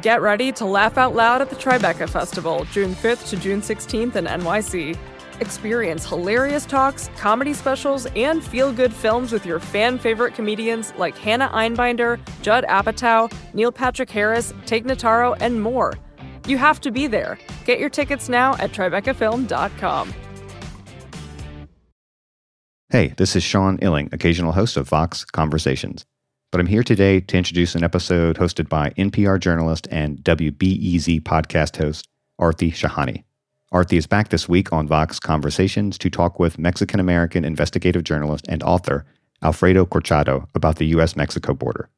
Get ready to laugh out loud at the Tribeca Festival, June 5th to June 16th in NYC. Experience hilarious talks, comedy specials, and feel good films with your fan favorite comedians like Hannah Einbinder, Judd Apatow, Neil Patrick Harris, Tig Notaro, and more. You have to be there. Get your tickets now at TribecaFilm.com. Hey, this is Sean Illing, occasional host of Vox Conversations. But I'm here today to introduce an episode hosted by NPR journalist and WBEZ podcast host, Aarti Shahani. Arthi is back this week on Vox Conversations to talk with Mexican American investigative journalist and author Alfredo Corchado about the U.S. Mexico border.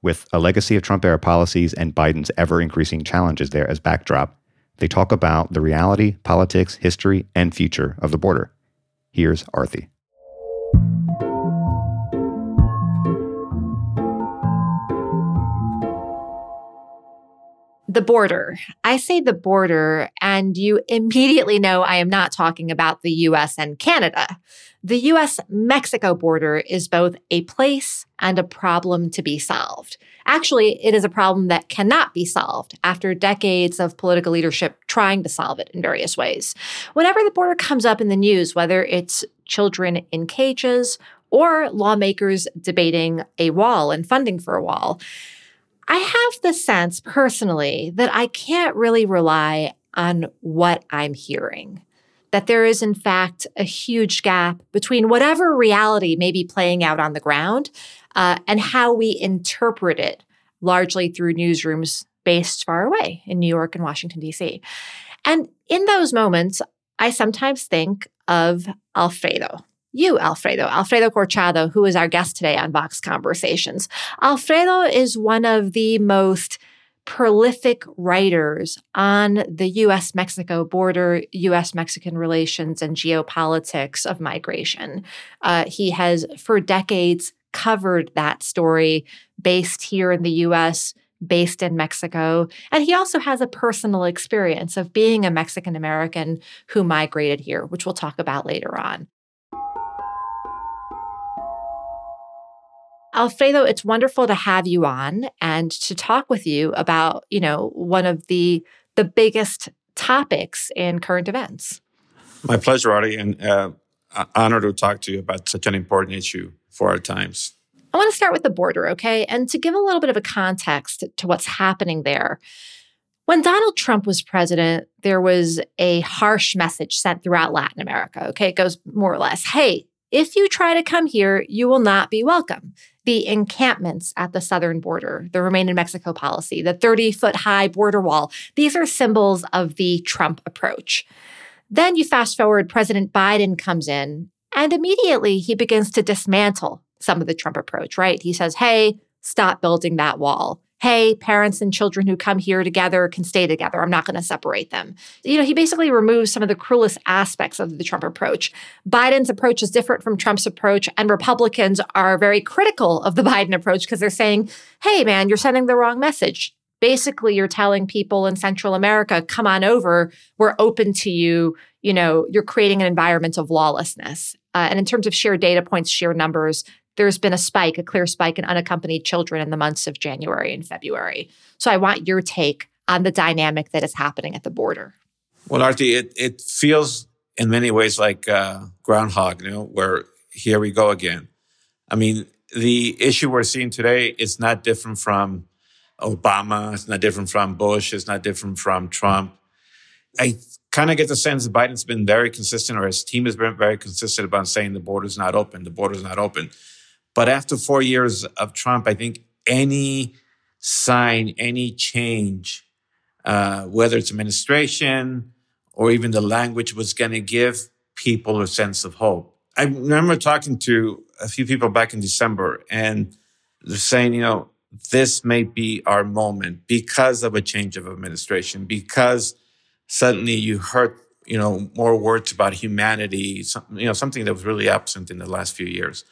With a legacy of Trump era policies and Biden's ever increasing challenges there as backdrop, they talk about the reality, politics, history, and future of the border. Here's Aarti. The border. I say the border, and you immediately know I am not talking about the US and Canada. The US Mexico border is both a place and a problem to be solved. Actually, it is a problem that cannot be solved after decades of political leadership trying to solve it in various ways. Whenever the border comes up in the news, whether it's children in cages or lawmakers debating a wall and funding for a wall, I have the sense personally that I can't really rely on what I'm hearing. That there is, in fact, a huge gap between whatever reality may be playing out on the ground uh, and how we interpret it, largely through newsrooms based far away in New York and Washington, D.C. And in those moments, I sometimes think of Alfredo, you, Alfredo, Alfredo Corchado, who is our guest today on Vox Conversations. Alfredo is one of the most prolific writers on the US Mexico border, US Mexican relations, and geopolitics of migration. Uh, he has, for decades, covered that story based here in the US. Based in Mexico. And he also has a personal experience of being a Mexican American who migrated here, which we'll talk about later on. Alfredo, it's wonderful to have you on and to talk with you about, you know, one of the the biggest topics in current events. My pleasure, Aarti, and uh, honored to talk to you about such an important issue for our times. I want to start with the border, okay? And to give a little bit of a context to what's happening there. When Donald Trump was president, there was a harsh message sent throughout Latin America, okay? It goes more or less, hey, if you try to come here, you will not be welcome the encampments at the southern border, the Remain in Mexico policy, the 30 foot high border wall. These are symbols of the Trump approach. Then you fast forward, President Biden comes in, and immediately he begins to dismantle some of the Trump approach, right? He says, hey, stop building that wall hey, parents and children who come here together can stay together. I'm not going to separate them. You know, he basically removes some of the cruelest aspects of the Trump approach. Biden's approach is different from Trump's approach, and Republicans are very critical of the Biden approach because they're saying, hey, man, you're sending the wrong message. Basically, you're telling people in Central America, come on over, we're open to you. You know, you're creating an environment of lawlessness. Uh, and in terms of sheer data points, sheer numbers, there's been a spike, a clear spike in unaccompanied children in the months of January and February. So I want your take on the dynamic that is happening at the border. Well, Aarti, it, it feels in many ways like uh, Groundhog, you know, where here we go again. I mean, the issue we're seeing today is not different from Obama. It's not different from Bush. It's not different from Trump. I kind of get the sense that Biden's been very consistent, or his team has been very consistent about saying the border's not open. The border's not open. But after four years of Trump, I think any sign, any change, uh, whether it's administration or even the language, was going to give people a sense of hope. I remember talking to a few people back in December, and they're saying, you know, this may be our moment because of a change of administration, because suddenly you heard, you know, more words about humanity, you know, something that was really absent in the last few years.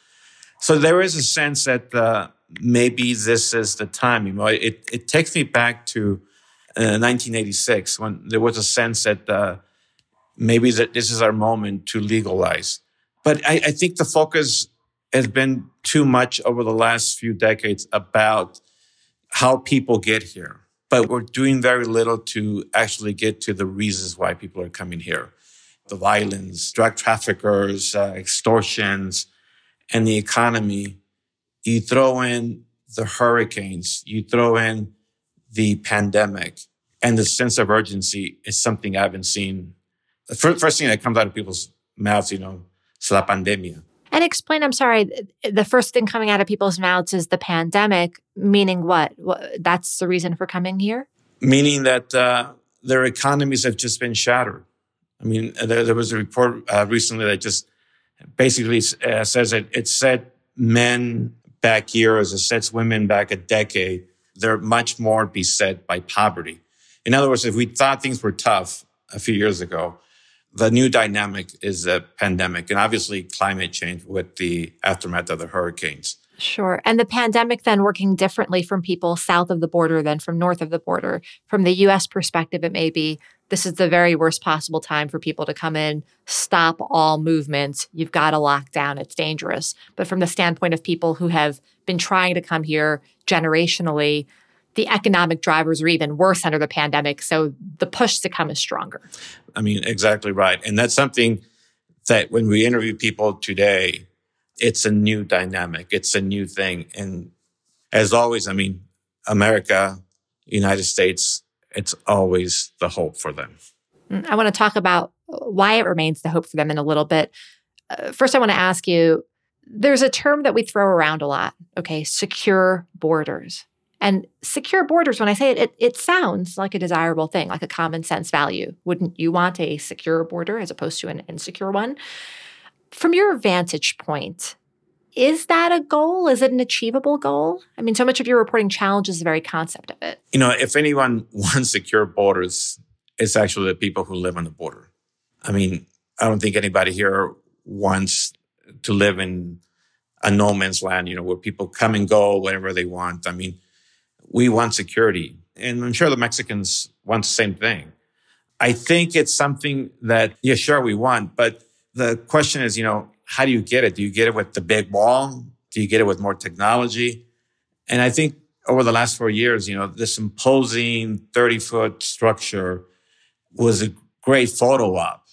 So there is a sense that uh, maybe this is the time. You know, it, it takes me back to uh, 1986 when there was a sense that uh, maybe that this is our moment to legalize. But I, I think the focus has been too much over the last few decades about how people get here. But we're doing very little to actually get to the reasons why people are coming here. The violence, drug traffickers, uh, extortions, and the economy. You throw in the hurricanes, you throw in the pandemic, and the sense of urgency is something I haven't seen. The first thing that comes out of people's mouths, you know, is la pandemia. And explain, I'm sorry, the first thing coming out of people's mouths is the pandemic, meaning what? That's the reason for coming here? Meaning that uh, their economies have just been shattered. I mean, there, there was a report uh, recently that just basically uh, says that it set men back years, it sets women back a decade. They're much more beset by poverty. In other words, if we thought things were tough a few years ago, the new dynamic is the pandemic and obviously climate change with the aftermath of the hurricanes. Sure. And the pandemic then working differently from people south of the border than from north of the border. From the US perspective, it may be this is the very worst possible time for people to come in, stop all movements. You've got to lock down. It's dangerous. But from the standpoint of people who have been trying to come here generationally, the economic drivers are even worse under the pandemic. So the push to come is stronger. I mean, exactly right. And that's something that when we interview people today, it's a new dynamic, it's a new thing. And as always, I mean, America, United States, it's always the hope for them. Mm, I want to talk about why it remains the hope for them in a little bit. Uh, first, I want to ask you there's a term that we throw around a lot, okay? Secure borders. And secure borders, when I say it, it, it sounds like a desirable thing, like a common sense value. Wouldn't you want a secure border as opposed to an insecure one? From your vantage point, is that a goal? Is it an achievable goal? I mean, so much of your reporting challenges the very concept of it. You know, if anyone wants secure borders, it's actually the people who live on the border. I mean, I don't think anybody here wants to live in a no man's land, you know, where people come and go whenever they want. I mean, we want security. And I'm sure the Mexicans want the same thing. I think it's something that, yeah, sure, we want. But the question is, you know, how do you get it? Do you get it with the big wall? Do you get it with more technology? And I think over the last four years, you know, this imposing 30 foot structure was a great photo op,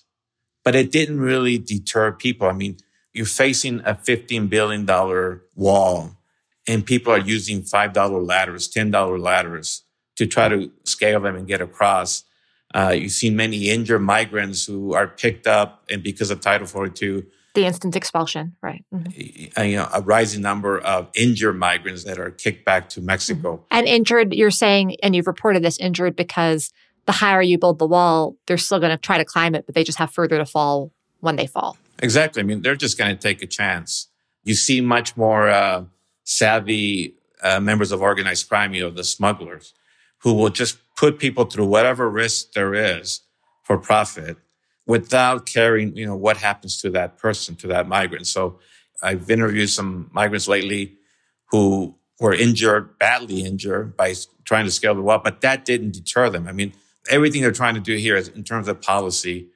but it didn't really deter people. I mean, you're facing a $15 billion wall and people are using $5 ladders, $10 ladders to try to scale them and get across. Uh, you've seen many injured migrants who are picked up and because of Title 42. The instant expulsion, right. Mm-hmm. You know, a rising number of injured migrants that are kicked back to Mexico. Mm-hmm. And injured, you're saying, and you've reported this injured because the higher you build the wall, they're still going to try to climb it, but they just have further to fall when they fall. Exactly. I mean, they're just going to take a chance. You see much more uh, savvy uh, members of organized crime, you know, the smugglers, who will just put people through whatever risk there is for profit without caring, you know, what happens to that person, to that migrant. So I've interviewed some migrants lately who were injured, badly injured by trying to scale the wall, but that didn't deter them. I mean, everything they're trying to do here is, in terms of policy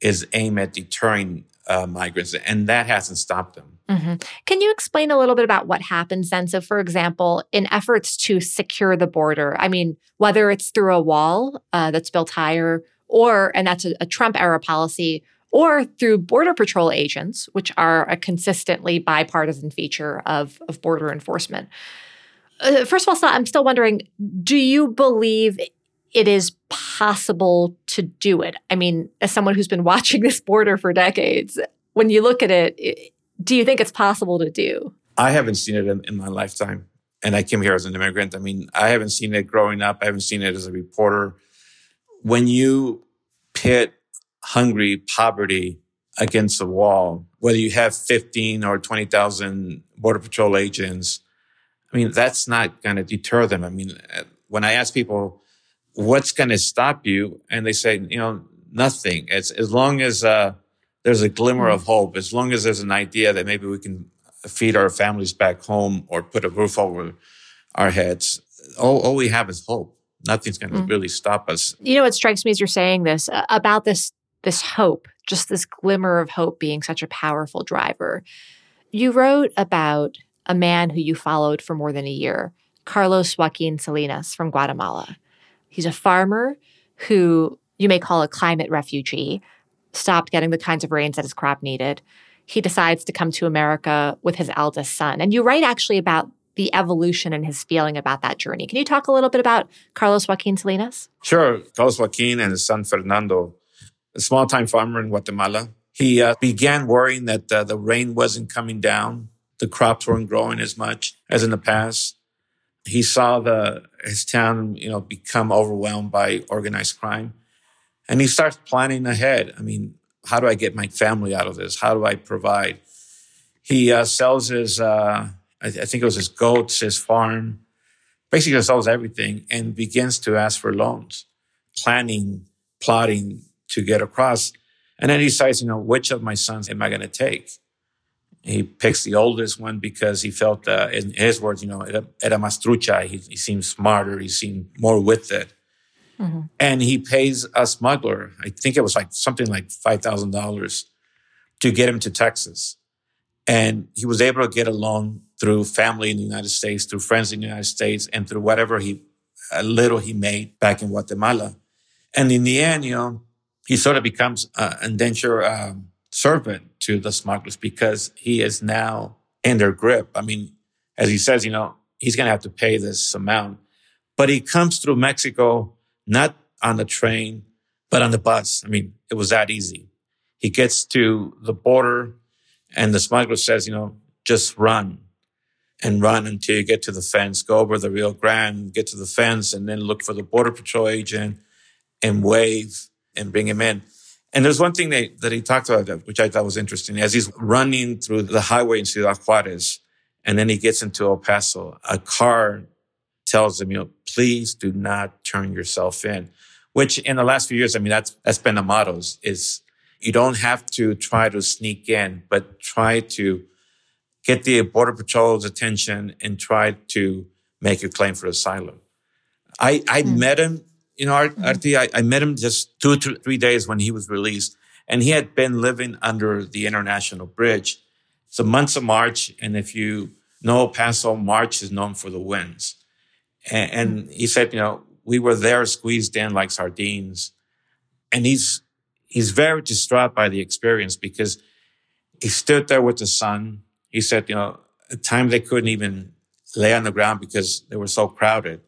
is aimed at deterring uh, migrants, and that hasn't stopped them. Mm-hmm. Can you explain a little bit about what happens then? So, for example, in efforts to secure the border, I mean, whether it's through a wall uh, that's built higher, or, and that's a, a Trump era policy, or through Border Patrol agents, which are a consistently bipartisan feature of, of border enforcement. Uh, first of all, I'm still wondering do you believe it is possible to do it? I mean, as someone who's been watching this border for decades, when you look at it, it do you think it's possible to do? I haven't seen it in, in, my lifetime. And I came here as an immigrant. I mean, I haven't seen it growing up. I haven't seen it as a reporter. When you pit hungry poverty against the wall, whether you have 15 or 20,000 Border Patrol agents I mean, that's not going to deter them. I mean, uh, when I ask people, what's going to stop you? And they say, you know, nothing. It's as long as uh, there's a glimmer of hope, as long as there's an idea that maybe we can feed our families back home or put a roof over our heads. All, all we have is hope. Nothing's going to mm. really stop us. You know, what strikes me as you're saying this uh, about this this hope, just this glimmer of hope being such a powerful driver. You wrote about a man who you followed for more than a year, Carlos Joaquin Salinas from Guatemala. He's a farmer who you may call a climate refugee, stopped getting the kinds of rains that his crop needed. He decides to come to America with his eldest son. And you write actually about the evolution and his feeling about that journey. Can you talk a little bit about Carlos Joaquin Salinas? Sure. Carlos Joaquin and his son Fernando a small time farmer in Guatemala. He uh, began worrying that uh, the rain wasn't coming down. The crops weren't growing as much as in the past. He saw the his town, you know, become overwhelmed by organized crime, and he starts planning ahead. I mean, how do I get my family out of this? How do I provide? He uh, sells his, uh, I, th- I think it was his goats, his farm, basically sells everything, and begins to ask for loans, planning, plotting, to get across. And then he decides, you know, which of my sons am I going to take? He picks the oldest one because he felt, uh, in his words, you know, era, más trucha. He, he seemed smarter. He seemed more with it. Mm-hmm. And he pays a smuggler, I think it was like something like $5,000 to get him to Texas. And he was able to get a loan through family in the United States, through friends in the United States, and through whatever he, a little he made back in Guatemala. And in the end, you know, he sort of becomes an indenture um, servant to the smugglers because he is now in their grip. I mean, as he says, you know, he's going to have to pay this amount, but he comes through Mexico not on the train, but on the bus. I mean, it was that easy. He gets to the border and the smuggler says, you know, just run and run until you get to the fence, go over the Rio Grande, get to the fence and then look for the border patrol agent and wave and bring him in. And there's one thing that, that he talked about, which I thought was interesting. As he's running through the highway in Ciudad Juarez, and then he gets into El Paso, a car tells him, you know, please do not turn yourself in. Which in the last few years, I mean, that's that's been the motto is you don't have to try to sneak in, but try to get the border patrol's attention and try to make a claim for asylum. I, I mm. met him you know, Art, Aarti, I, I met him just two to three days when he was released, and he had been living under the International Bridge. So months of March, and if you know Paso, March is known for the winds. And, and he said, you know, we were there squeezed in like sardines. And he's, he's very distraught by the experience because he stood there with the son. He said, you know, at times they couldn't even lay on the ground because they were so crowded.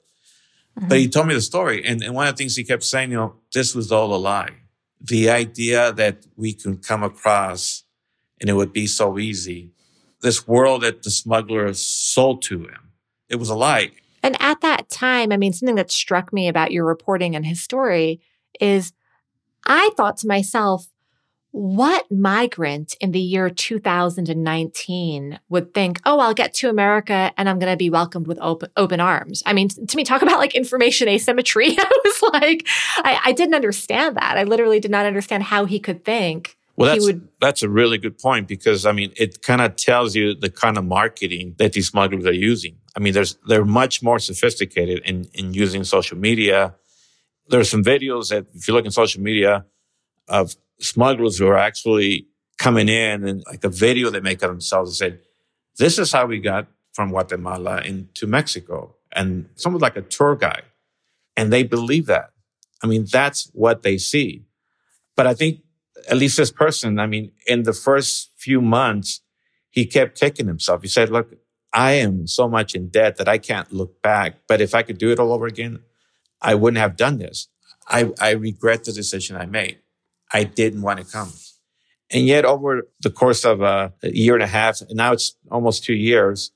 Mm-hmm. But he told me the story. And, and one of the things he kept saying, you know, this was all a lie. The idea that we could come across and it would be so easy. This world that the smuggler sold to him, it was a lie. And at that time, I mean, something that struck me about your reporting and his story is I thought to myself, what migrant in the year 2019 would think, oh, I'll get to America and I'm going to be welcomed with open, open arms? I mean, to me, talk about like information asymmetry. I was like, I, I, didn't understand that. I literally did not understand how he could think. Well, that's, would, that's a really good point because I mean, it kind of tells you the kind of marketing that these smugglers are using. I mean, there's, they're much more sophisticated in, in using social media. There's some videos that if you look in social media of smugglers who are actually coming in and like a video they make of themselves and said, this is how we got from Guatemala into Mexico. And someone like a tour guide. And they believe that. I mean, that's what they see. But I think at least this person, I mean, in the first few months, he kept kicking himself. He said, look, I am so much in debt that I can't look back. But if I could do it all over again, I wouldn't have done this. I, I regret the decision I made. I didn't want to come. And yet over the course of a, a year and a half, and now it's almost two years,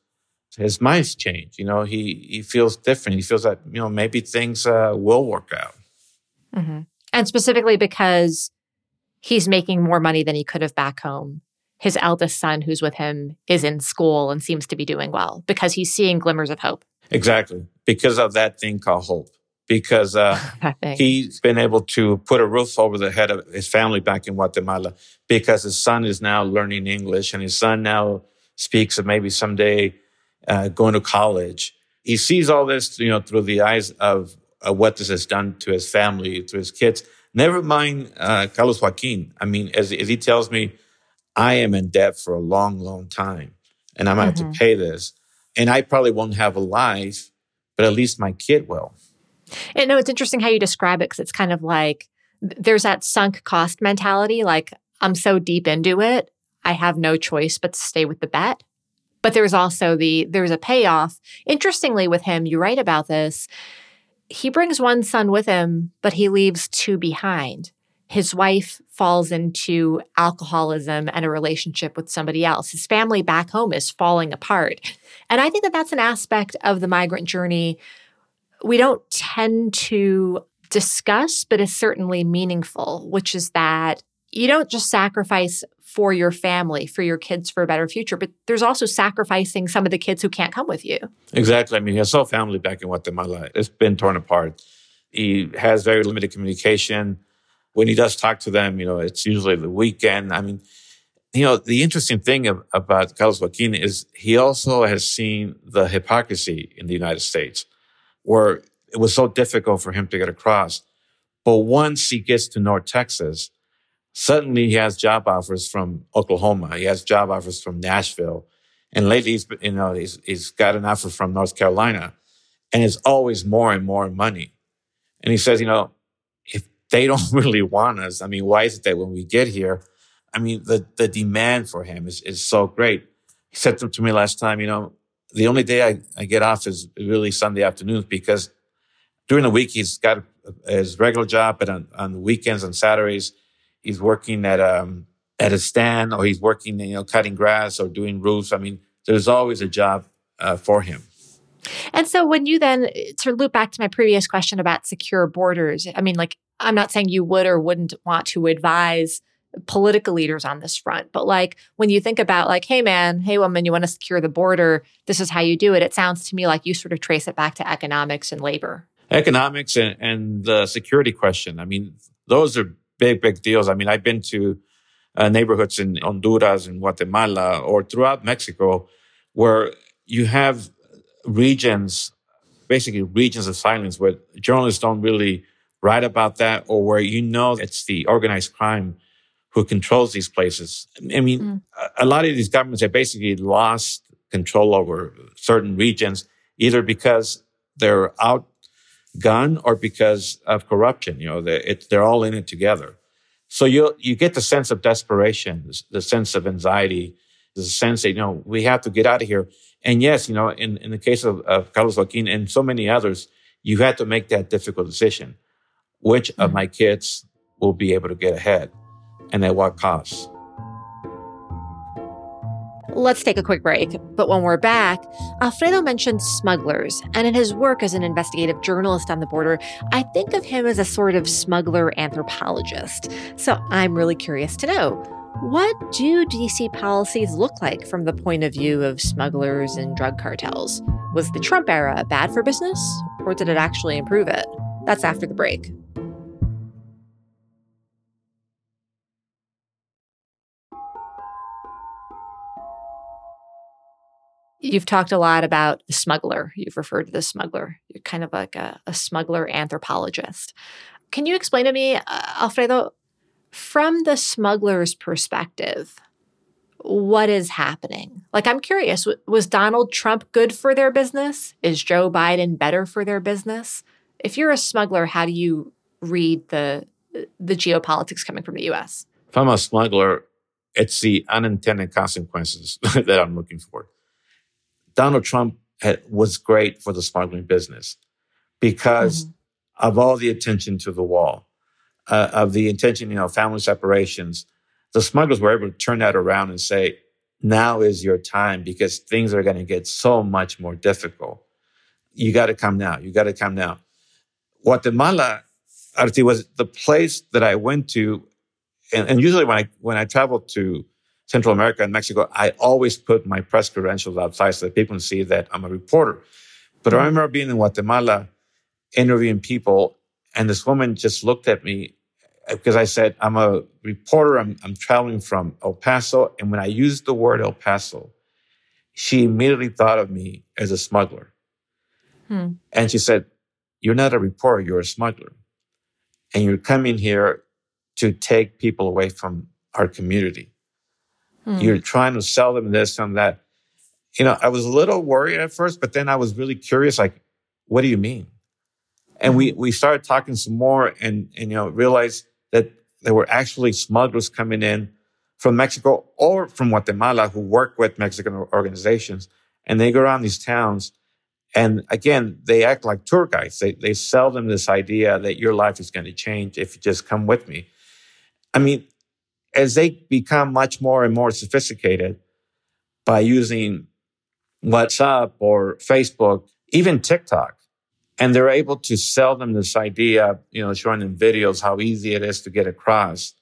his mind's changed. You know, he, he feels different. He feels that, you know, maybe things uh, will work out. Mm-hmm. And specifically because he's making more money than he could have back home. His eldest son, who's with him, is in school and seems to be doing well because he's seeing glimmers of hope. Exactly. Because of that thing called hope. Because uh, he's been able to put a roof over the head of his family back in Guatemala because his son is now learning English and his son now speaks of maybe someday uh, going to college. He sees all this, you know, through the eyes of, of what this has done to his family, to his kids. Never mind uh, Carlos Joaquin. I mean, as, as he tells me, I am in debt for a long, long time and I'm going to mm-hmm. have to pay this. And I probably won't have a life, but at least my kid will. And no, it's interesting how you describe it because it's kind of like there's that sunk cost mentality. Like, I'm so deep into it, I have no choice but to stay with the bet. But there's also the there's a payoff. Interestingly, with him, you write about this. He brings one son with him, but he leaves two behind his wife falls into alcoholism and a relationship with somebody else. His family back home is falling apart. And I think that that's an aspect of the migrant journey we don't tend to discuss, but is certainly meaningful, which is that you don't just sacrifice for your family, for your kids, for a better future, but there's also sacrificing some of the kids who can't come with you. Exactly. I mean, his whole family back in Guatemala, it's been torn apart. He has very limited communication when he does talk to them, you know, it's usually the weekend. I mean, you know, the interesting thing about Carlos Joaquin is he also has seen the hypocrisy in the United States, where it was so difficult for him to get across. But once he gets to North Texas, suddenly he has job offers from Oklahoma. He has job offers from Nashville. And lately, he's, you know, he's, he's got an offer from North Carolina. And it's always more and more money. And he says, you know, they don't really want us. I mean, why is it that when we get here, I mean, the, the demand for him is, is so great. He said to me last time, you know, the only day I, I get off is really Sunday afternoons because during the week he's got his regular job, but on, on the weekends and Saturdays, he's working at, um, at a stand or he's working, you know, cutting grass or doing roofs. I mean, there's always a job uh, for him. And so when you then to loop back to my previous question about secure borders, I mean, like I'm not saying you would or wouldn't want to advise political leaders on this front, but like when you think about like, hey man, hey woman, you want to secure the border, this is how you do it. It sounds to me like you sort of trace it back to economics and labor. Economics and, and the security question. I mean, those are big, big deals. I mean, I've been to uh, neighborhoods in Honduras and Guatemala or throughout Mexico where you have regions, basically regions of silence where journalists don't really write about that or where you know it's the organized crime who controls these places. I mean, mm. a lot of these governments have basically lost control over certain regions, either because they're outgunned or because of corruption. You know, they're, it, they're all in it together. So you you get the sense of desperation, the sense of anxiety, the sense that you know we have to get out of here. And yes, you know, in, in the case of, of Carlos Joaquin and so many others, you had to make that difficult decision which of my mm-hmm. kids will be able to get ahead and at what cost. Let's take a quick break. But when we're back, Alfredo mentioned smugglers. And in his work as an investigative journalist on the border, I think of him as a sort of smuggler anthropologist. So I'm really curious to know what do DC policies look like from the point of view of smugglers and drug cartels? Was the Trump era bad for business, or did it actually improve it? That's after the break. You've talked a lot about the smuggler. You've referred to the smuggler. You're kind of like a, a smuggler anthropologist. Can you explain to me, uh, Alfredo, from the smuggler's perspective, what is happening? Like, I'm curious was Donald Trump good for their business? Is Joe Biden better for their business? If you're a smuggler, how do you read the the geopolitics coming from the US? If I'm a smuggler, it's the unintended consequences that I'm looking for. Donald Trump had, was great for the smuggling business because mm-hmm. of all the attention to the wall, uh, of the intention, you know, family separations. The smugglers were able to turn that around and say, now is your time because things are going to get so much more difficult. You got to come now. You got to come now. Guatemala, Aarti, was the place that I went to. And, and usually when I, when I travel to Central America and Mexico, I always put my press credentials outside so that people can see that I'm a reporter. But I remember being in Guatemala interviewing people, and this woman just looked at me because I said, I'm a reporter. I'm, I'm traveling from El Paso. And when I used the word El Paso, she immediately thought of me as a smuggler. Hmm. And she said, You're not a reporter, you're a smuggler. And you're coming here to take people away from our community. Hmm. You're trying to sell them this and that. You know, I was a little worried at first, but then I was really curious like, what do you mean? And we, we started talking some more and, and, you know, realized that there were actually smugglers coming in from Mexico or from Guatemala who work with Mexican organizations. And they go around these towns and again, they act like tour guides. They, they sell them this idea that your life is going to change if you just come with me. I mean, as they become much more and more sophisticated by using WhatsApp or Facebook, even TikTok, and they're able to sell them this idea, you know, showing them videos, how easy it is to get across.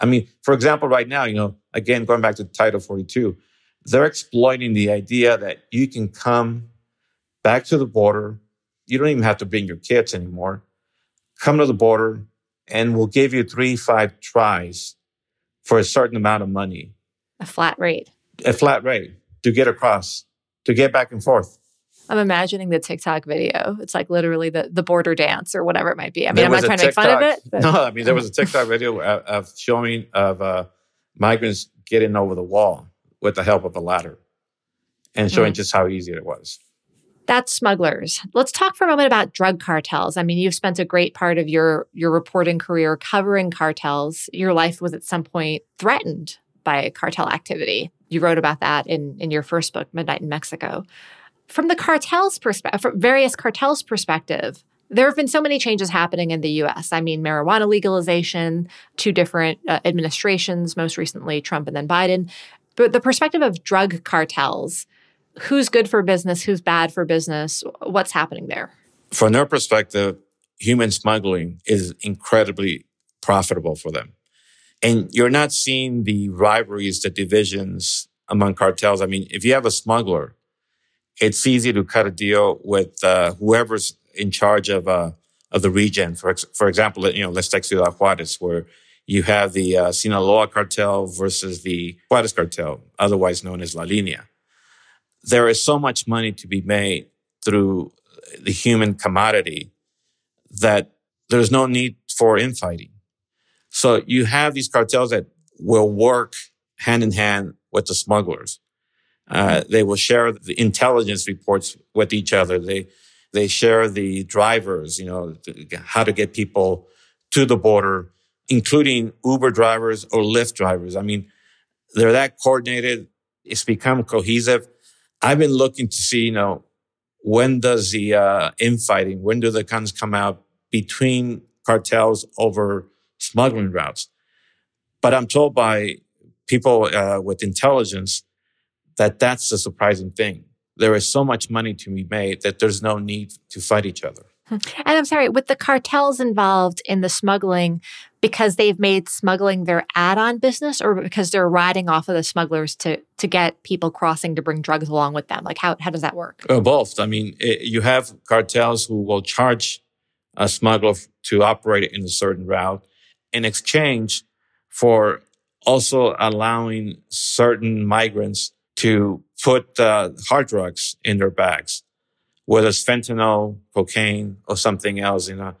I mean, for example, right now, you know, again, going back to Title 42, they're exploiting the idea that you can come back to the border. You don't even have to bring your kids anymore. Come to the border and we'll give you three, five tries for a certain amount of money. A flat rate. A flat rate to get across, to get back and forth. I'm imagining the TikTok video. It's like literally the, the border dance or whatever it might be. I mean, there I'm not trying TikTok, to make fun of it. But. No, I mean, there was a TikTok video of, of showing of uh, migrants getting over the wall with the help of a ladder and showing mm. just how easy it was. That's smugglers. Let's talk for a moment about drug cartels. I mean, you've spent a great part of your your reporting career covering cartels. Your life was at some point threatened by cartel activity. You wrote about that in in your first book, Midnight in Mexico. From the cartels perspective, from various cartels perspective, there have been so many changes happening in the US. I mean, marijuana legalization, two different uh, administrations, most recently Trump and then Biden. But the perspective of drug cartels, who's good for business, who's bad for business, what's happening there? From their perspective, human smuggling is incredibly profitable for them. And you're not seeing the rivalries, the divisions among cartels. I mean, if you have a smuggler, it's easy to cut a deal with uh, whoever's in charge of uh, of the region. For ex- for example, you know, let's take Ciudad Juarez, where you have the uh, Sinaloa cartel versus the Juarez cartel, otherwise known as La Linea there is so much money to be made through the human commodity that there's no need for infighting. So you have these cartels that will work hand in hand with the smugglers. Uh, they will share the intelligence reports with each other. They they share the drivers, you know, how to get people to the border, including Uber drivers or Lyft drivers. I mean, they're that coordinated. It's become cohesive. I've been looking to see, you know, when does the uh, infighting, when do the guns come out between cartels over smuggling routes? But I'm told by people uh, with intelligence that that's the surprising thing. There is so much money to be made that there's no need to fight each other. And I'm sorry, with the cartels involved in the smuggling, because they've made smuggling their add-on business or because they're riding off of the smugglers to to get people crossing to bring drugs along with them like how, how does that work uh, both i mean it, you have cartels who will charge a smuggler to operate in a certain route in exchange for also allowing certain migrants to put uh, hard drugs in their bags whether it's fentanyl cocaine or something else you know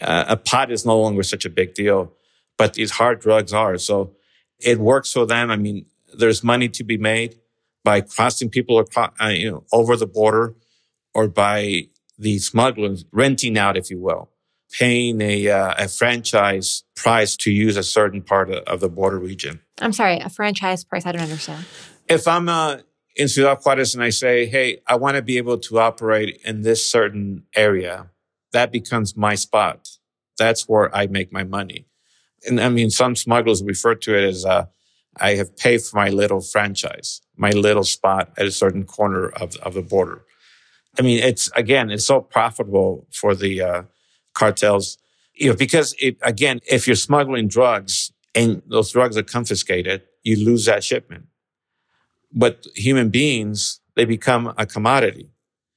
uh, a pot is no longer such a big deal, but these hard drugs are. So it works for them. I mean, there's money to be made by crossing people across, uh, you know, over the border or by the smugglers renting out, if you will, paying a, uh, a franchise price to use a certain part of, of, the border region. I'm sorry, a franchise price? I don't understand. If I'm in Ciudad Juarez and I say, hey, I want to be able to operate in this certain area, that becomes my spot. That's where I make my money. And I mean, some smugglers refer to it as, uh, I have paid for my little franchise, my little spot at a certain corner of, of the border. I mean, it's again, it's so profitable for the uh, cartels, you know, because it, again, if you're smuggling drugs and those drugs are confiscated, you lose that shipment. But human beings, they become a commodity.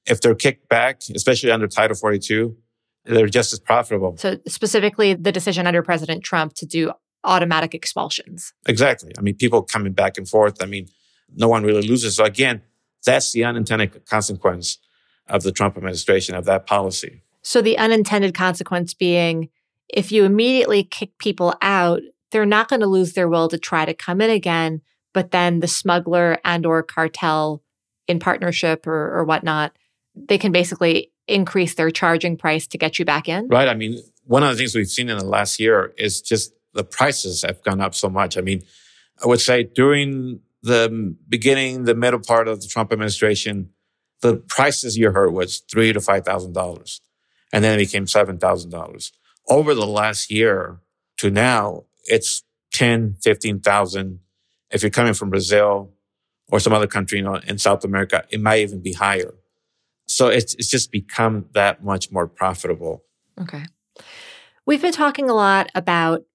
If they're kicked back, especially under Title 42, they're just as profitable. So, specifically, the decision under President Trump to do automatic expulsions. Exactly. I mean, people coming back and forth. I mean, no one really loses. So, again, that's the unintended consequence of the Trump administration, of that policy. So, the unintended consequence being if you immediately kick people out, they're not going to lose their will to try to come in again. But then the smuggler and or cartel in partnership or, or whatnot, they can basically increase their charging price to get you back in. Right. I mean, one of the things we've seen in the last year is just the prices have gone up so much. I mean, I would say during the beginning, the middle part of the Trump administration, the prices you heard was three to five thousand dollars, and then it became seven thousand dollars. Over the last year to now, it's 10, 15,000. If you're coming from Brazil or some other country you know, in South America, it might even be higher. So it's, it's just become that much more profitable. Okay. We've been talking a lot about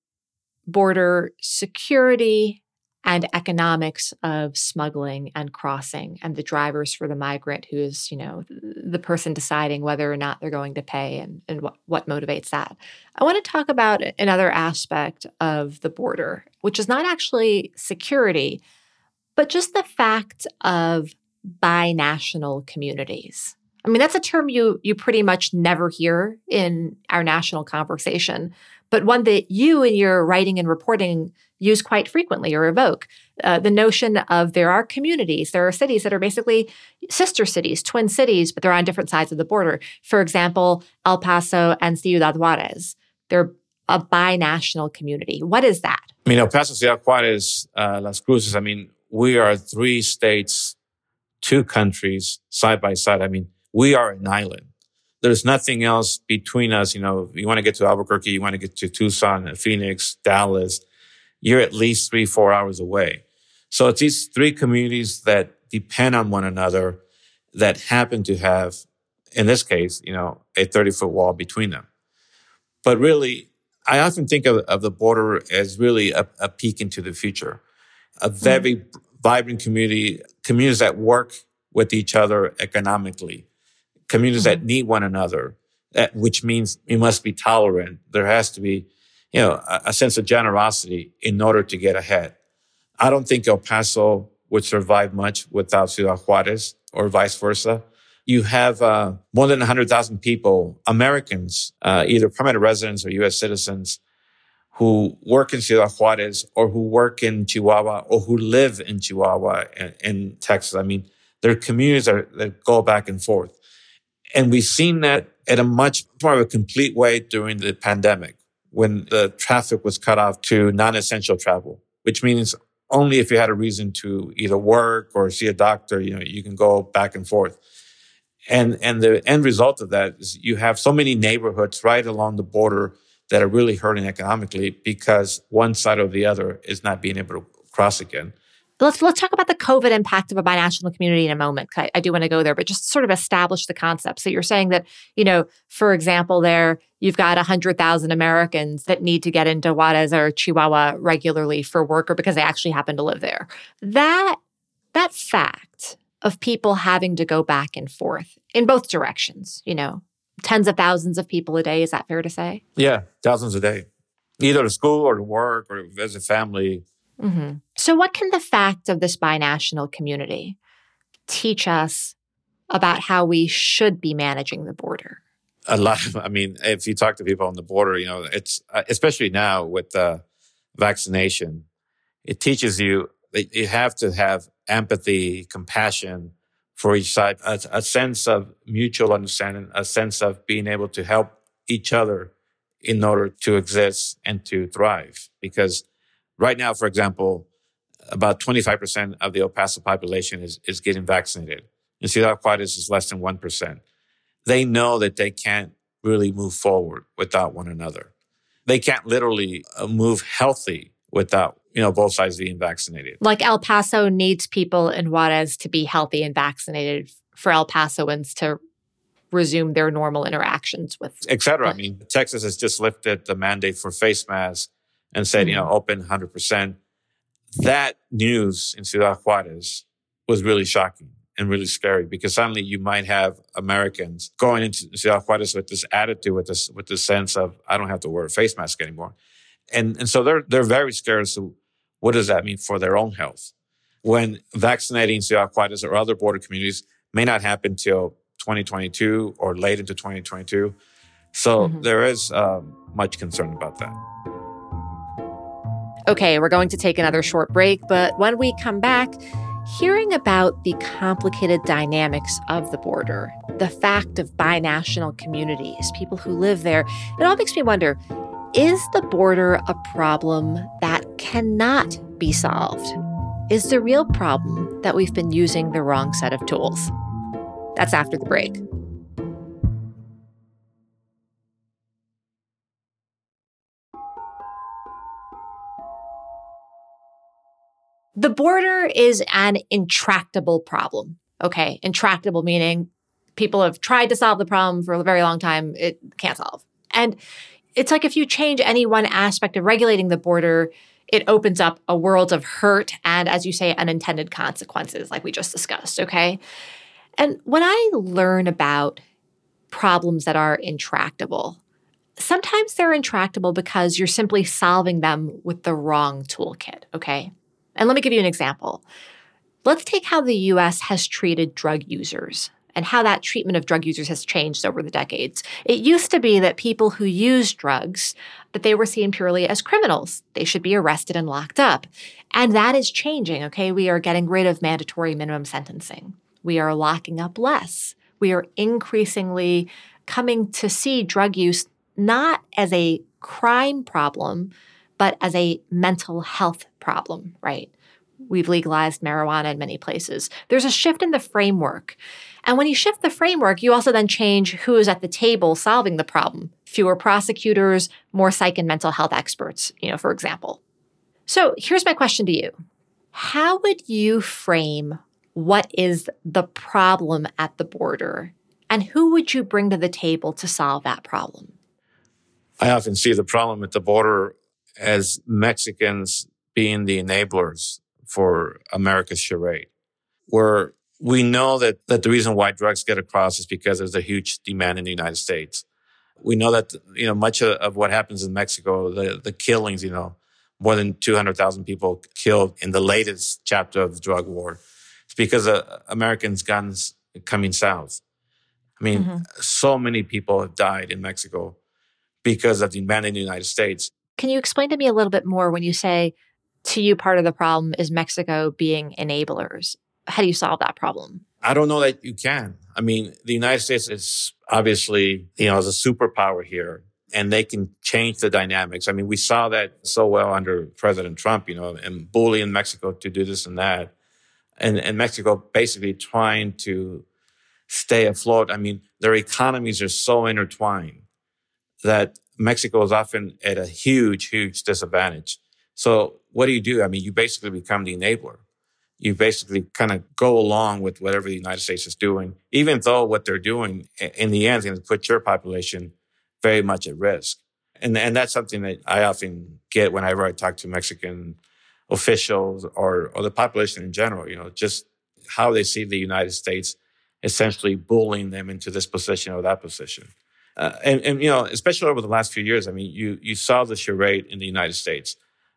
border security and economics of smuggling and crossing and the drivers for the migrant who is you know the person deciding whether or not they're going to pay and, and what, what motivates that i want to talk about another aspect of the border which is not actually security but just the fact of binational communities i mean that's a term you you pretty much never hear in our national conversation but one that you in your writing and reporting use quite frequently or evoke. Uh, the notion of there are communities, there are cities that are basically sister cities, twin cities, but they're on different sides of the border. For example, El Paso and Ciudad Juarez. They're a binational community. What is that? I mean, El Paso, Ciudad Juarez, uh, Las Cruces, I mean, we are three states, two countries side by side. I mean, we are an island. There's nothing else between us. You know, you want to get to Albuquerque, you want to get to Tucson, Phoenix, Dallas, you're at least three, four hours away. So it's these three communities that depend on one another that happen to have, in this case, you know, a 30 foot wall between them. But really, I often think of, of the border as really a, a, peek into the future, a mm-hmm. very mm. vibrant community, communities that work with each other economically, communities mm-hmm. that need one another, that, which means we must be tolerant. There has to be you know, a, a sense of generosity in order to get ahead. I don't think El Paso would survive much without Ciudad Juarez or vice versa. You have uh, more than 100,000 people, Americans, uh, either permanent residents or U.S. citizens, who work in Ciudad Juarez or who work in Chihuahua or who live in Chihuahua and in Texas. I mean, there are communities that, that go back and forth. And we've seen that in a much more of a complete way during the pandemic when the traffic was cut off to non-essential travel, which means only if you had a reason to either work or see a doctor, you know, you can go back and forth. And, and the end result of that is you have so many neighborhoods right along the border that are really hurting economically because one side or the other is not being able to cross again let's let's talk about the COVID impact of a binational community in a moment. I, I do want to go there, but just sort of establish the concept. So you're saying that, you know, for example, there you've got hundred thousand Americans that need to get into Juarez or Chihuahua regularly for work or because they actually happen to live there. That that fact of people having to go back and forth in both directions, you know, tens of thousands of people a day. Is that fair to say? Yeah, thousands a day, either to school or to work or as a family Mm-hmm. So, what can the fact of this binational community teach us about how we should be managing the border? A lot of, I mean, if you talk to people on the border, you know, it's uh, especially now with the vaccination, it teaches you you have to have empathy, compassion for each side, a, a sense of mutual understanding, a sense of being able to help each other in order to exist and to thrive. Because Right now, for example, about 25% of the El Paso population is, is getting vaccinated. In Ciudad Juarez is less than 1%. They know that they can't really move forward without one another. They can't literally uh, move healthy without, you know, both sides being vaccinated. Like El Paso needs people in Juarez to be healthy and vaccinated for El Pasoans to resume their normal interactions with. Et cetera. I mean, Texas has just lifted the mandate for face masks and said, mm-hmm. you know, mm-hmm. open 100%. that news in Ciudad Juarez was really shocking and really scary because suddenly you might have Americans going into Ciudad Juarez with this attitude, with this, with this sense of, I don't have to wear a face mask anymore. And, and so they're, they're very scared. So what does that mean for their own health? When vaccinating Juarez or other border communities may not happen till 2022 or late into 2022. So mm-hmm. there is um, much concern about that. Okay, we're going to take another short break, but when we come back, hearing about the complicated dynamics of the border, the fact of binational communities, people who live there, it all makes me wonder is the border a problem that cannot be solved? Is the real problem that we've been using the wrong set of tools? That's after the break. The border is an intractable problem. Okay. Intractable meaning people have tried to solve the problem for a very long time. It can't solve. And it's like if you change any one aspect of regulating the border, it opens up a world of hurt and, as you say, unintended consequences, like we just discussed. Okay. And when I learn about problems that are intractable, sometimes they're intractable because you're simply solving them with the wrong toolkit. Okay. And let me give you an example. Let's take how the US has treated drug users and how that treatment of drug users has changed over the decades. It used to be that people who use drugs that they were seen purely as criminals. They should be arrested and locked up. And that is changing, okay? We are getting rid of mandatory minimum sentencing. We are locking up less. We are increasingly coming to see drug use not as a crime problem, but as a mental health problem, right? We've legalized marijuana in many places. There's a shift in the framework. And when you shift the framework, you also then change who is at the table solving the problem. Fewer prosecutors, more psych and mental health experts, you know, for example. So here's my question to you. How would you frame what is the problem at the border? And who would you bring to the table to solve that problem? I often see the problem at the border as Mexicans being the enablers for America's charade, where we know that, that the reason why drugs get across is because there's a huge demand in the United States. We know that, you know, much of, of what happens in Mexico, the, the killings, you know, more than 200,000 people killed in the latest chapter of the drug war. It's because of Americans' guns coming south. I mean, mm-hmm. so many people have died in Mexico because of the demand in the United States. Can you explain to me a little bit more when you say to you part of the problem is Mexico being enablers? How do you solve that problem? I don't know that you can. I mean, the United States is obviously, you know, as a superpower here and they can change the dynamics. I mean, we saw that so well under President Trump, you know, and bullying Mexico to do this and that. And, and Mexico basically trying to stay afloat. I mean, their economies are so intertwined that Mexico is often at a huge, huge disadvantage. So what do you do? I mean, you basically become the enabler. You basically kind of go along with whatever the United States is doing, even though what they're doing in the end is going to put your population very much at risk. And, and that's something that I often get whenever I talk to Mexican officials or, or the population in general, you know, just how they see the United States essentially bullying them into this position or that position. Uh, and, and, you know, especially over the last few years, I mean, you, you saw the charade in the United States.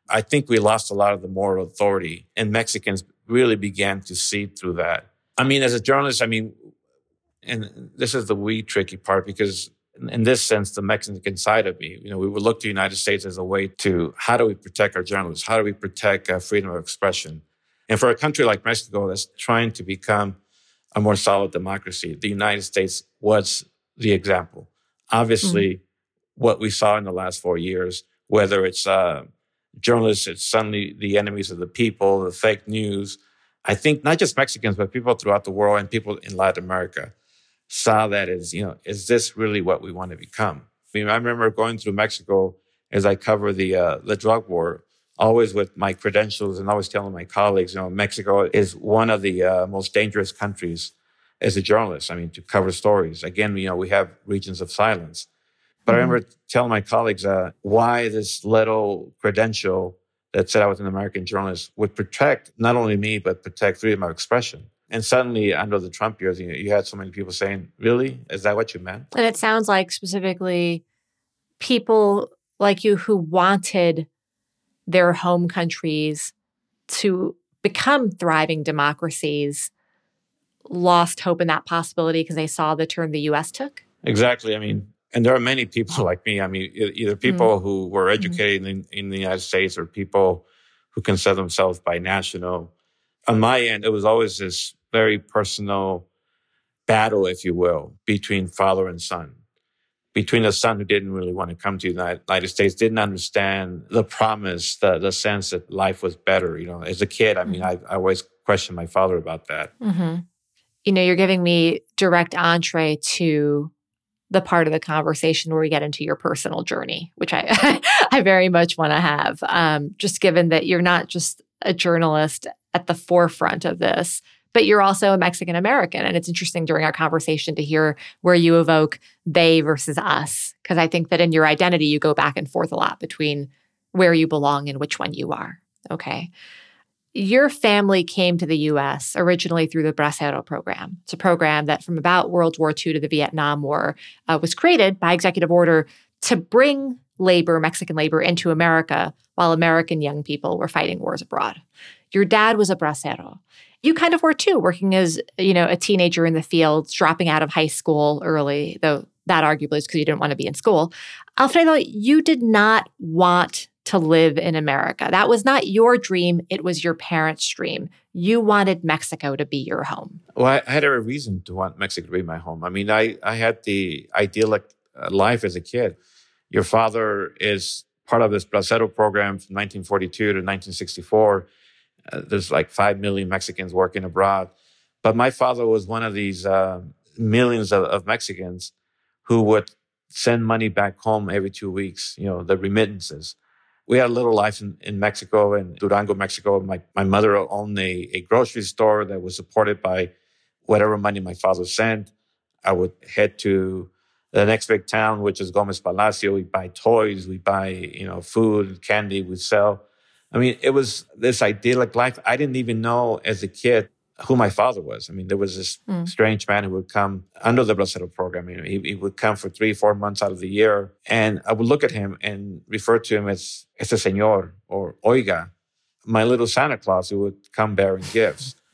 I think we lost a lot of the moral authority and Mexicans really began to see through that. I mean, as a journalist, I mean, and this is the wee tricky part because in this sense, the Mexican side of me, you know, we would look to the United States as a way to how do we protect our journalists? How do we protect uh, freedom of expression? And for a country like Mexico that's trying to become a more solid democracy, the United States was the example. Obviously, mm-hmm. what we saw in the last four years, whether it's uh, journalists, it's suddenly the enemies of the people, the fake news. I think not just Mexicans, but people throughout the world and people in Latin America saw that as, you know, is this really what we want to become? I mean, I remember going through Mexico as I cover the uh, the drug war, always with my credentials and always telling my colleagues, you know, Mexico is one of the uh, most dangerous countries as a journalist. I mean, to cover stories. Again, you know, we have regions of silence. But mm-hmm. I remember telling my colleagues uh, why this little credential that said I was an American journalist would protect not only me, but protect freedom of expression. And suddenly, under the Trump years, you, know, you had so many people saying, Really? Is that what you meant? And it sounds like specifically people like you who wanted their home countries to become thriving democracies lost hope in that possibility because they saw the turn the US took? Exactly. I mean, and there are many people like me. I mean, either people mm-hmm. who were mm-hmm. educated mm-hmm. in, in the United States or people who consider themselves binational. On my end, it was always this very personal battle, if you will, between father and son. Between a son who didn't really want to come to the United States, didn't understand the promise, the, the sense that life was better. You know, as a kid, I mean, mm-hmm. I, I always questioned my father about that. Mm-hmm. You know, you're giving me direct entree to the part of the conversation where we get into your personal journey, which I I very much want to have. Um, just given that you're not just a journalist at the forefront of this, but you're also a Mexican American. And it's interesting during our conversation to hear where you evoke they versus us. Because I think that in your identity, you go back and forth a lot between where you belong and which one you are. Okay. Your family came to the US originally through the Bracero program. It's a program that from about World War II to the Vietnam War uh, was created by executive order to bring labor, Mexican labor, into America while American young people were fighting wars abroad. Your dad was a bracero you kind of were too, working as, you know, a teenager in the fields, dropping out of high school early, though that arguably is because you didn't want to be in school. Alfredo, you did not want to live in America. That was not your dream, it was your parents' dream. You wanted Mexico to be your home. Well, I had every reason to want Mexico to be my home. I mean, I, I had the idyllic uh, life as a kid. Your father is part of this Bracero program from 1942 to 1964 uh, there's like 5 million Mexicans working abroad. But my father was one of these uh, millions of, of, Mexicans who would send money back home every two weeks, you know, the remittances. We had a little life in, in Mexico, in Durango, Mexico. My, my mother owned a, a grocery store that was supported by whatever money my father sent. I would head to the next big town, which is Gomez Palacio. We buy toys, we buy, you know, food, candy, we sell. I mean, it was this idyllic life. I didn't even know as a kid who my father was. I mean, there was this mm. strange man who would come under the Bracero program. You know, he, he, would come for three, four months out of the year. And I would look at him and refer to him as, este señor or oiga, my little Santa Claus who would come bearing gifts.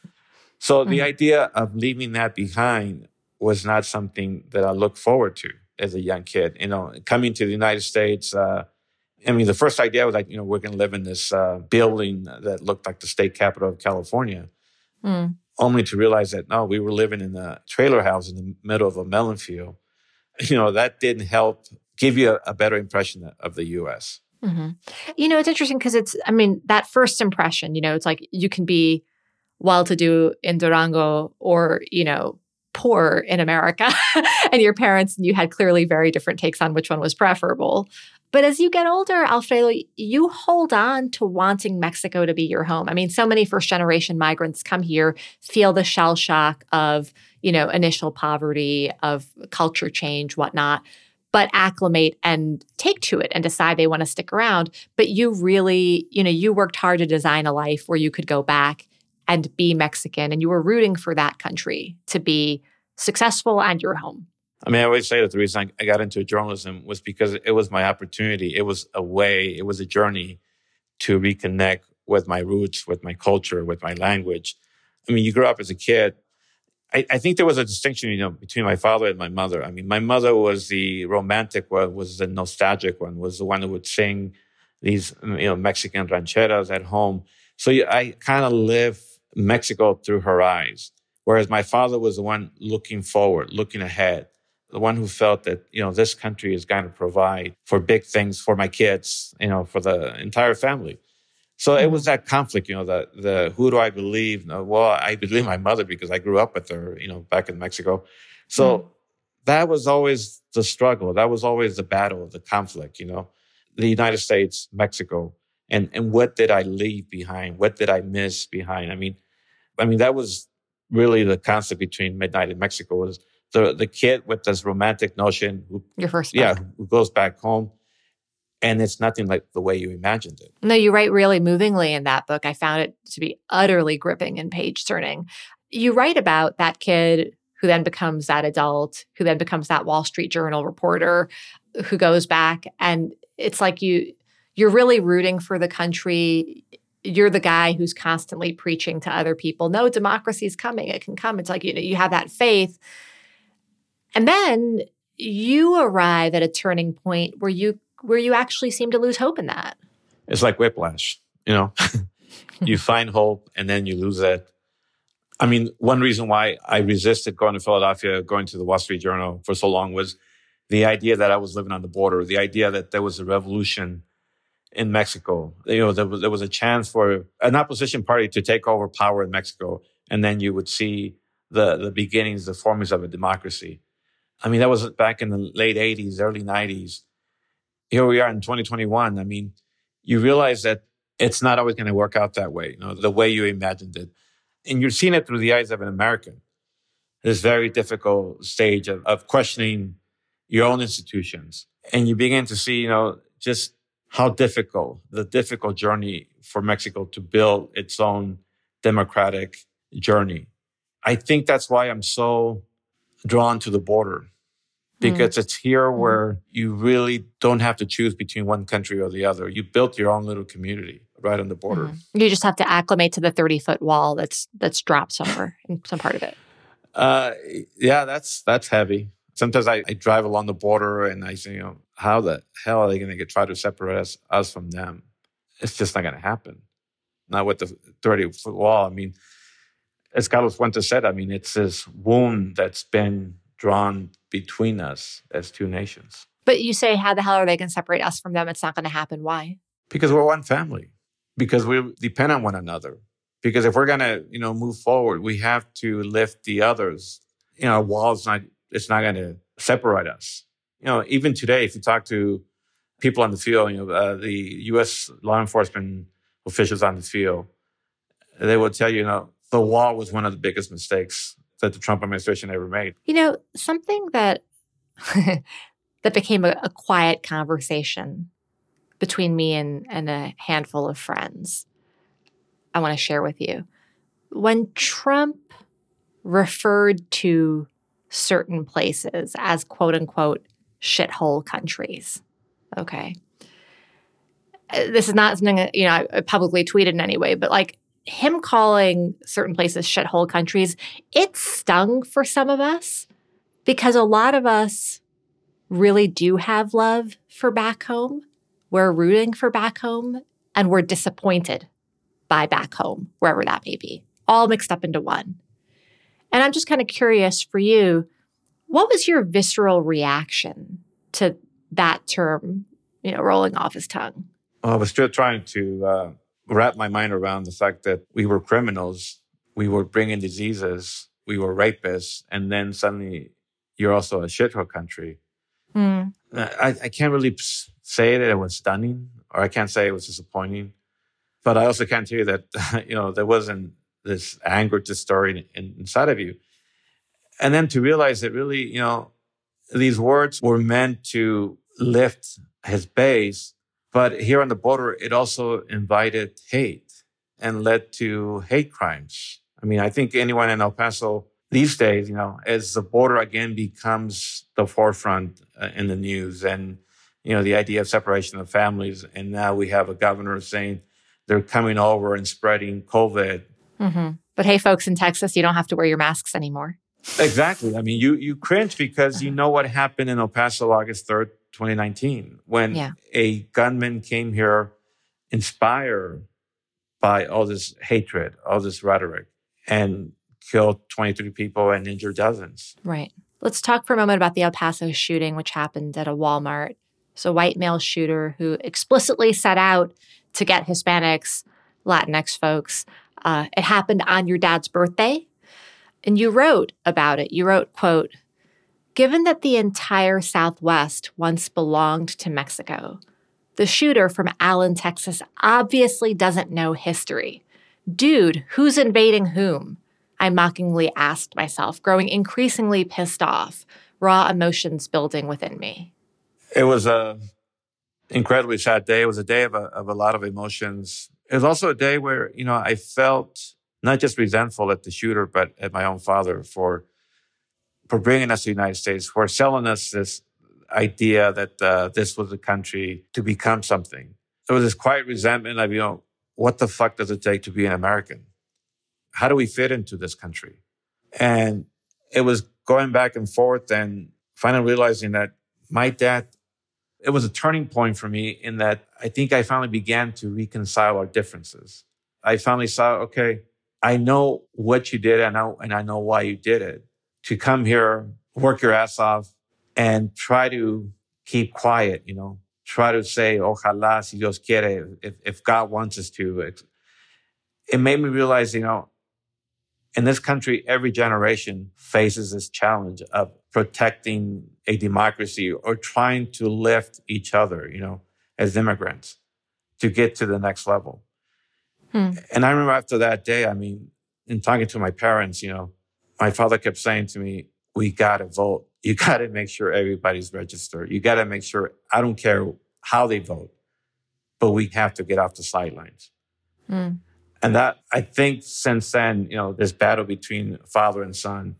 So mm. the idea of leaving that behind was not something that I looked forward to as a young kid. You know, coming to the United States, uh, I mean, the first idea was like, you know, we're going to live in this uh, building that looked like the state capital of California, mm. only to realize that no, we were living in a trailer house in the middle of a melon field. You know, that didn't help give you a, a better impression of the U.S. Mm-hmm. You know, it's interesting because it's, I mean, that first impression, you know, it's like you can be well to do in Durango or, you know, poor in America. and your parents, and you had clearly very different takes on which one was preferable. But as you get older, Alfredo, you hold on to wanting Mexico to be your home. I mean, so many first generation migrants come here, feel the shell shock of, you know, initial poverty, of culture change, whatnot, but acclimate and take to it and decide they want to stick around. But you really, you know, you worked hard to design a life where you could go back and be Mexican and you were rooting for that country to be successful and your home. I mean, I always say that the reason I got into journalism was because it was my opportunity. It was a way, it was a journey to reconnect with my roots, with my culture, with my language. I mean, you grew up as a kid. I, I, think there was a distinction, you know, between my father and my mother. I mean, my mother was the romantic one, was the nostalgic one, was the one who would sing these, you know, Mexican rancheras at home. So I kind of live Mexico through her eyes. Whereas my father was the one looking forward, looking ahead the one who felt that you know this country is going to provide for big things for my kids you know for the entire family. So it was mm-hmm. that conflict you know the the who do i believe? Well i believe my mother because i grew up with her you know back in mexico. So mm. that was always the struggle. That was always the battle the conflict you know the united states mexico. And and what did i leave behind? What did i miss behind? I mean i mean that was really the concept between midnight in mexico was the the kid with this romantic notion who your first yeah who goes back home and it's nothing like the way you imagined it. No, you write really movingly in that book. I found it to be utterly gripping and page turning. You write about that kid who then becomes that adult, who then becomes that Wall Street Journal reporter, who goes back and it's like you you're really rooting for the country. You're the guy who's constantly preaching to other people, no, democracy is coming. It can come. It's like you know, you have that faith. And then you arrive at a turning point where you where you actually seem to lose hope in that. It's like whiplash, you know. you find hope and then you lose it. I mean, one reason why I resisted going to Philadelphia, going to the Wall Street Journal for so long was the idea that I was living on the border, the idea that there was a revolution in Mexico. You know, there was, there was a chance for an opposition party to take over power in Mexico, and then you would see the, the beginnings, the formings of a democracy. I mean, that was back in the late 80s, early 90s. Here we are in 2021. I mean, you realize that it's not always going to work out that way, you know, the way you imagined it. And you're seeing it through the eyes of an American. This very difficult stage of, of questioning your own institutions. And you begin to see, you know, just how difficult, the difficult journey for Mexico to build its own democratic journey. I think that's why I'm so drawn to the border because mm. it's here mm. where you really don't have to choose between one country or the other. You built your own little community right on the border. Mm. You just have to acclimate to the 30 foot wall that's that's dropped somewhere in some part of it. Uh, yeah, that's that's heavy. Sometimes I, I drive along the border and I say, you know, how the hell are they going to try to separate us, us from them? It's just not going to happen. Not with the 30 foot wall. I mean, as Carlos Fuentes said, I mean, it's this wound that's been drawn between us as two nations. But you say, how the hell are they going to separate us from them? It's not going to happen. Why? Because we're one family. Because we depend on one another. Because if we're going to, you know, move forward, we have to lift the others. You know, walls not it's not going to separate us. You know, even today, if you talk to people on the field, you know, uh, the U.S. law enforcement officials on the field, they will tell you, you know, the wall was one of the biggest mistakes that the Trump administration ever made. You know, something that that became a, a, quiet conversation between me and, and a handful of friends. I want to share with you. When Trump referred to certain places as quote unquote shithole countries. Okay. Uh, this is not something, that, you know, I publicly tweeted in any way, but like him calling certain places shithole countries, it stung for some of us because a lot of us really do have love for back home. We're rooting for back home and we're disappointed by back home, wherever that may be, all mixed up into one. And I'm just kind of curious for you, what was your visceral reaction to that term, you know, rolling off his tongue? I was still trying to uh, wrap my mind around the fact that we were criminals, we were bringing diseases, we were rapists, and then suddenly you're also a shithole country. Mm. I, I can't really say that it was stunning, or I can't say it was disappointing, but I also can't tell you that you know there wasn't this anger to story in, inside of you. And then to realize that really, you know, these words were meant to lift his base, but here on the border, it also invited hate and led to hate crimes. I mean, I think anyone in El Paso these days, you know, as the border again becomes the forefront uh, in the news and, you know, the idea of separation of families. And now we have a governor saying they're coming over and spreading COVID Mm-hmm. But hey, folks in Texas, you don't have to wear your masks anymore. Exactly. I mean, you you cringe because you know what happened in El Paso August 3rd, 2019, when yeah. a gunman came here inspired by all this hatred, all this rhetoric, and killed 23 people and injured dozens. Right. Let's talk for a moment about the El Paso shooting, which happened at a Walmart. So, a white male shooter who explicitly set out to get Hispanics, Latinx folks uh, it happened on your dad's birthday. And you wrote about it. You wrote, quote, Given that the entire Southwest once belonged to Mexico, the shooter from Allen, Texas obviously doesn't know history. Dude, who's invading whom? I mockingly asked myself, growing increasingly pissed off, raw emotions building within me. It was a incredibly sad day. It was a day of a, of a lot of emotions. It was also a day where, you know, I felt not just resentful at the shooter, but at my own father for, for bringing us to the United States, for selling us this idea that uh, this was a country to become something. There was this quiet resentment of, you know, what the fuck does it take to be an American? How do we fit into this country? And it was going back and forth and finally realizing that my dad, it was a turning point for me in that I think I finally began to reconcile our differences. I finally saw, okay, I know what you did and I and I know why you did it. To come here, work your ass off and try to keep quiet, you know, try to say, ojalá, si Dios quiere, if, if God wants us to. It, it made me realize, you know, in this country, every generation faces this challenge of protecting a democracy or trying to lift each other, you know, as immigrants to get to the next level. Hmm. And I remember after that day, I mean, in talking to my parents, you know, my father kept saying to me, we got to vote. You got to make sure everybody's registered. You got to make sure, I don't care how they vote, but we have to get off the sidelines. Hmm. And that, I think since then, you know, this battle between father and son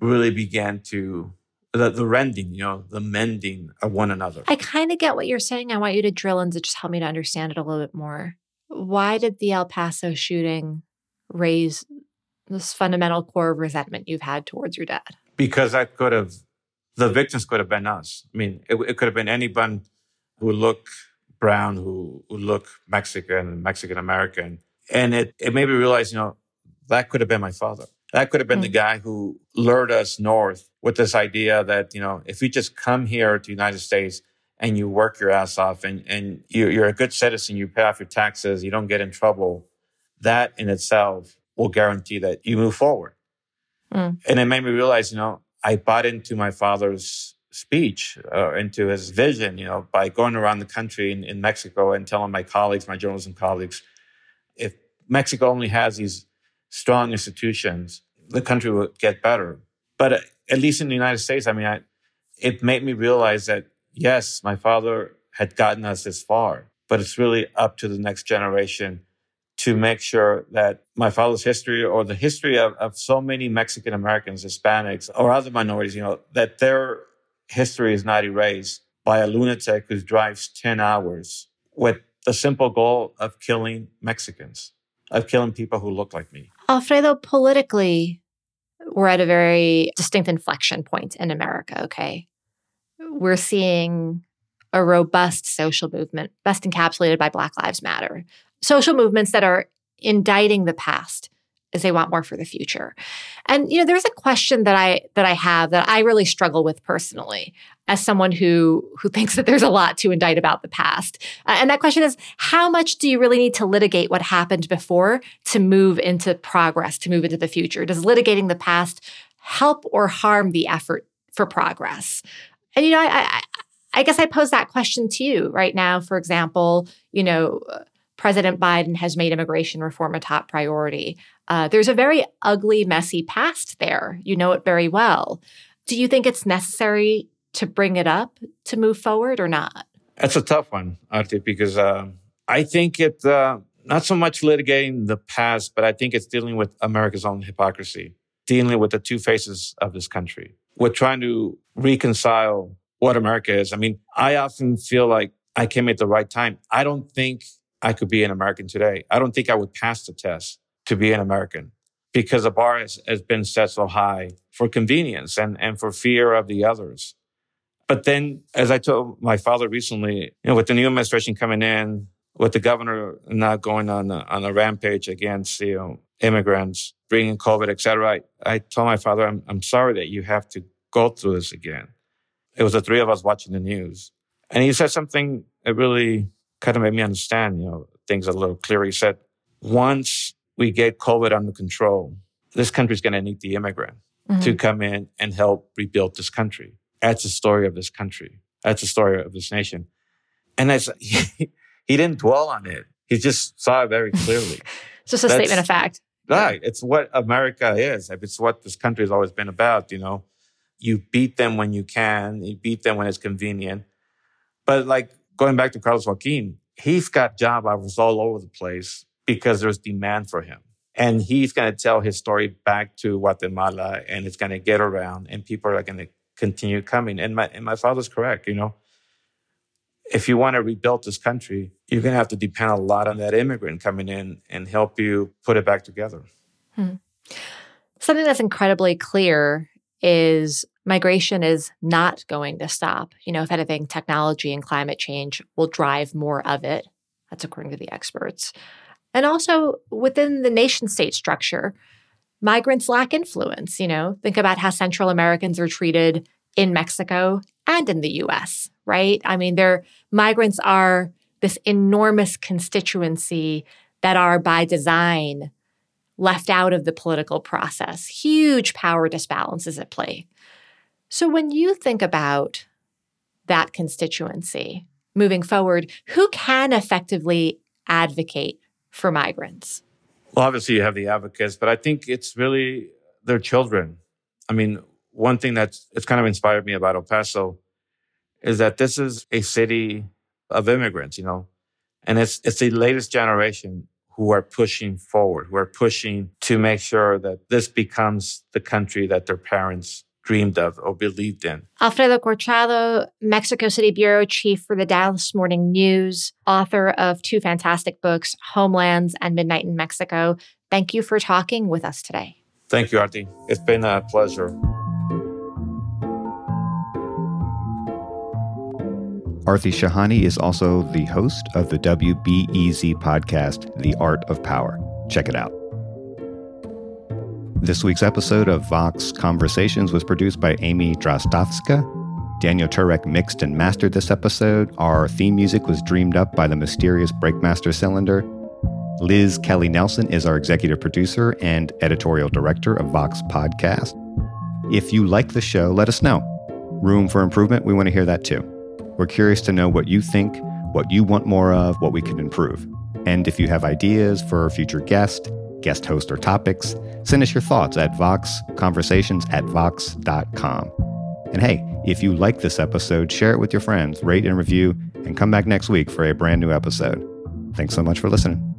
really began to, the, the rending, you know, the mending of one another. I kind of get what you're saying. I want you to drill into just help me to understand it a little bit more. Why did the El Paso shooting raise this fundamental core of resentment you've had towards your dad? Because that could have, the victims could have been us. I mean, it, it could have been anyone who looked brown, who, who looked Mexican, Mexican American and it, it made me realize, you know, that could have been my father. That could have been mm-hmm. the mm. guy who lured us north with this idea that, you know, if you just come here to the United States and you work your ass off and, and you, you're a good citizen, you pay off your taxes, you don't get in trouble, that in itself will guarantee that you move forward. Mm. And it made me realize, you know, I bought into my father's speech, uh, into his vision, you know, by going around the country in, in Mexico and telling my colleagues, my journalism colleagues, if Mexico only has these strong institutions, the country would get better. But at least in the United States, I mean, I, it made me realize that yes, my father had gotten us this far, but it's really up to the next generation to make sure that my father's history or the history of, of so many Mexican Americans, Hispanics, or other minorities, you know, that their history is not erased by a lunatic who drives 10 hours with the simple goal of killing Mexicans, of killing people who look like me. Alfredo, politically, we're at a very distinct inflection point in America, okay? We're seeing a robust social movement, best encapsulated by Black Lives Matter. Social movements that are indicting the past as they want more for the future. And you know, there's a question that I that I have that I really struggle with personally as someone who who thinks that there's a lot to indict about the past. Uh, and that question is how much do you really need to litigate what happened before to move into progress, to move into the future? Does litigating the past help or harm the effort for progress? And you know, I, I guess I pose that question to you right now. For example, you know, President Biden has made immigration reform a top priority. Uh, there's a very ugly, messy past there. You know it very well. Do you think it's necessary to bring it up to move forward or not? That's a tough one, Aarti, because uh, I think it uh, not so much litigating the past, but I think it's dealing with America's own hypocrisy, dealing with the two faces of this country. We're trying to reconcile what America is. I mean, I often feel like I came at the right time. I don't think I could be an American today. I don't think I would pass the test to be an American because the bar has, has been set so high for convenience and, and for fear of the others. But then, as I told my father recently, you know, with the new administration coming in, with the governor not going on a, on a rampage against you know immigrants, bringing COVID, et cetera, I, I told my father, I'm, I'm sorry that you have to go through this again. It was the three of us watching the news. And he said something that really kind of made me understand, you know, things a little clearer. He said, once we get COVID under control, this country's going to need the immigrant mm-hmm. to come in and help rebuild this country. That's the story of this country. That's the story of this nation. And that's, he, he didn't dwell on it. He just saw it very clearly. it's just a that's, statement of fact. Right. It's what America is. It's what this country has always been about. You know, you beat them when you can, you beat them when it's convenient. But like going back to Carlos Joaquin, he's got job offers all over the place because there's demand for him. And he's going to tell his story back to Guatemala and it's going to get around and people are going to continue coming. And my, and my father's correct, you know. If you want to rebuild this country, you're going to have to depend a lot on that immigrant coming in and help you put it back together. Hmm. Something that's incredibly clear is migration is not going to stop. You know, if anything, technology and climate change will drive more of it. That's according to the experts. And also within the nation state structure, migrants lack influence. You know, think about how Central Americans are treated in Mexico and in the US, right? I mean, their migrants are this enormous constituency that are by design left out of the political process. Huge power disbalances at play. So when you think about that constituency moving forward, who can effectively advocate for migrants? Well, obviously you have the advocates, but I think it's really their children. I mean, one thing that's it's kind of inspired me about El Paso is that this is a city of immigrants, you know, and it's it's the latest generation who are pushing forward, who are pushing to make sure that this becomes the country that their parents dreamed of or believed in. Alfredo Corchado, Mexico City Bureau Chief for the Dallas Morning News, author of two fantastic books, Homelands and Midnight in Mexico. Thank you for talking with us today. Thank you, Aarti. It's been a pleasure. Aarti Shahani is also the host of the WBEZ podcast, The Art of Power. Check it out. This week's episode of Vox Conversations was produced by Amy Drozdowska. Daniel Turek mixed and mastered this episode. Our theme music was dreamed up by the mysterious Breakmaster Cylinder. Liz Kelly Nelson is our executive producer and editorial director of Vox Podcast. If you like the show, let us know. Room for improvement, we want to hear that too. We're curious to know what you think, what you want more of, what we can improve. And if you have ideas for future guests, guest host, or topics, send us your thoughts at voxconversations at vox.com. And hey, if you like this episode, share it with your friends, rate and review, and come back next week for a brand new episode. Thanks so much for listening.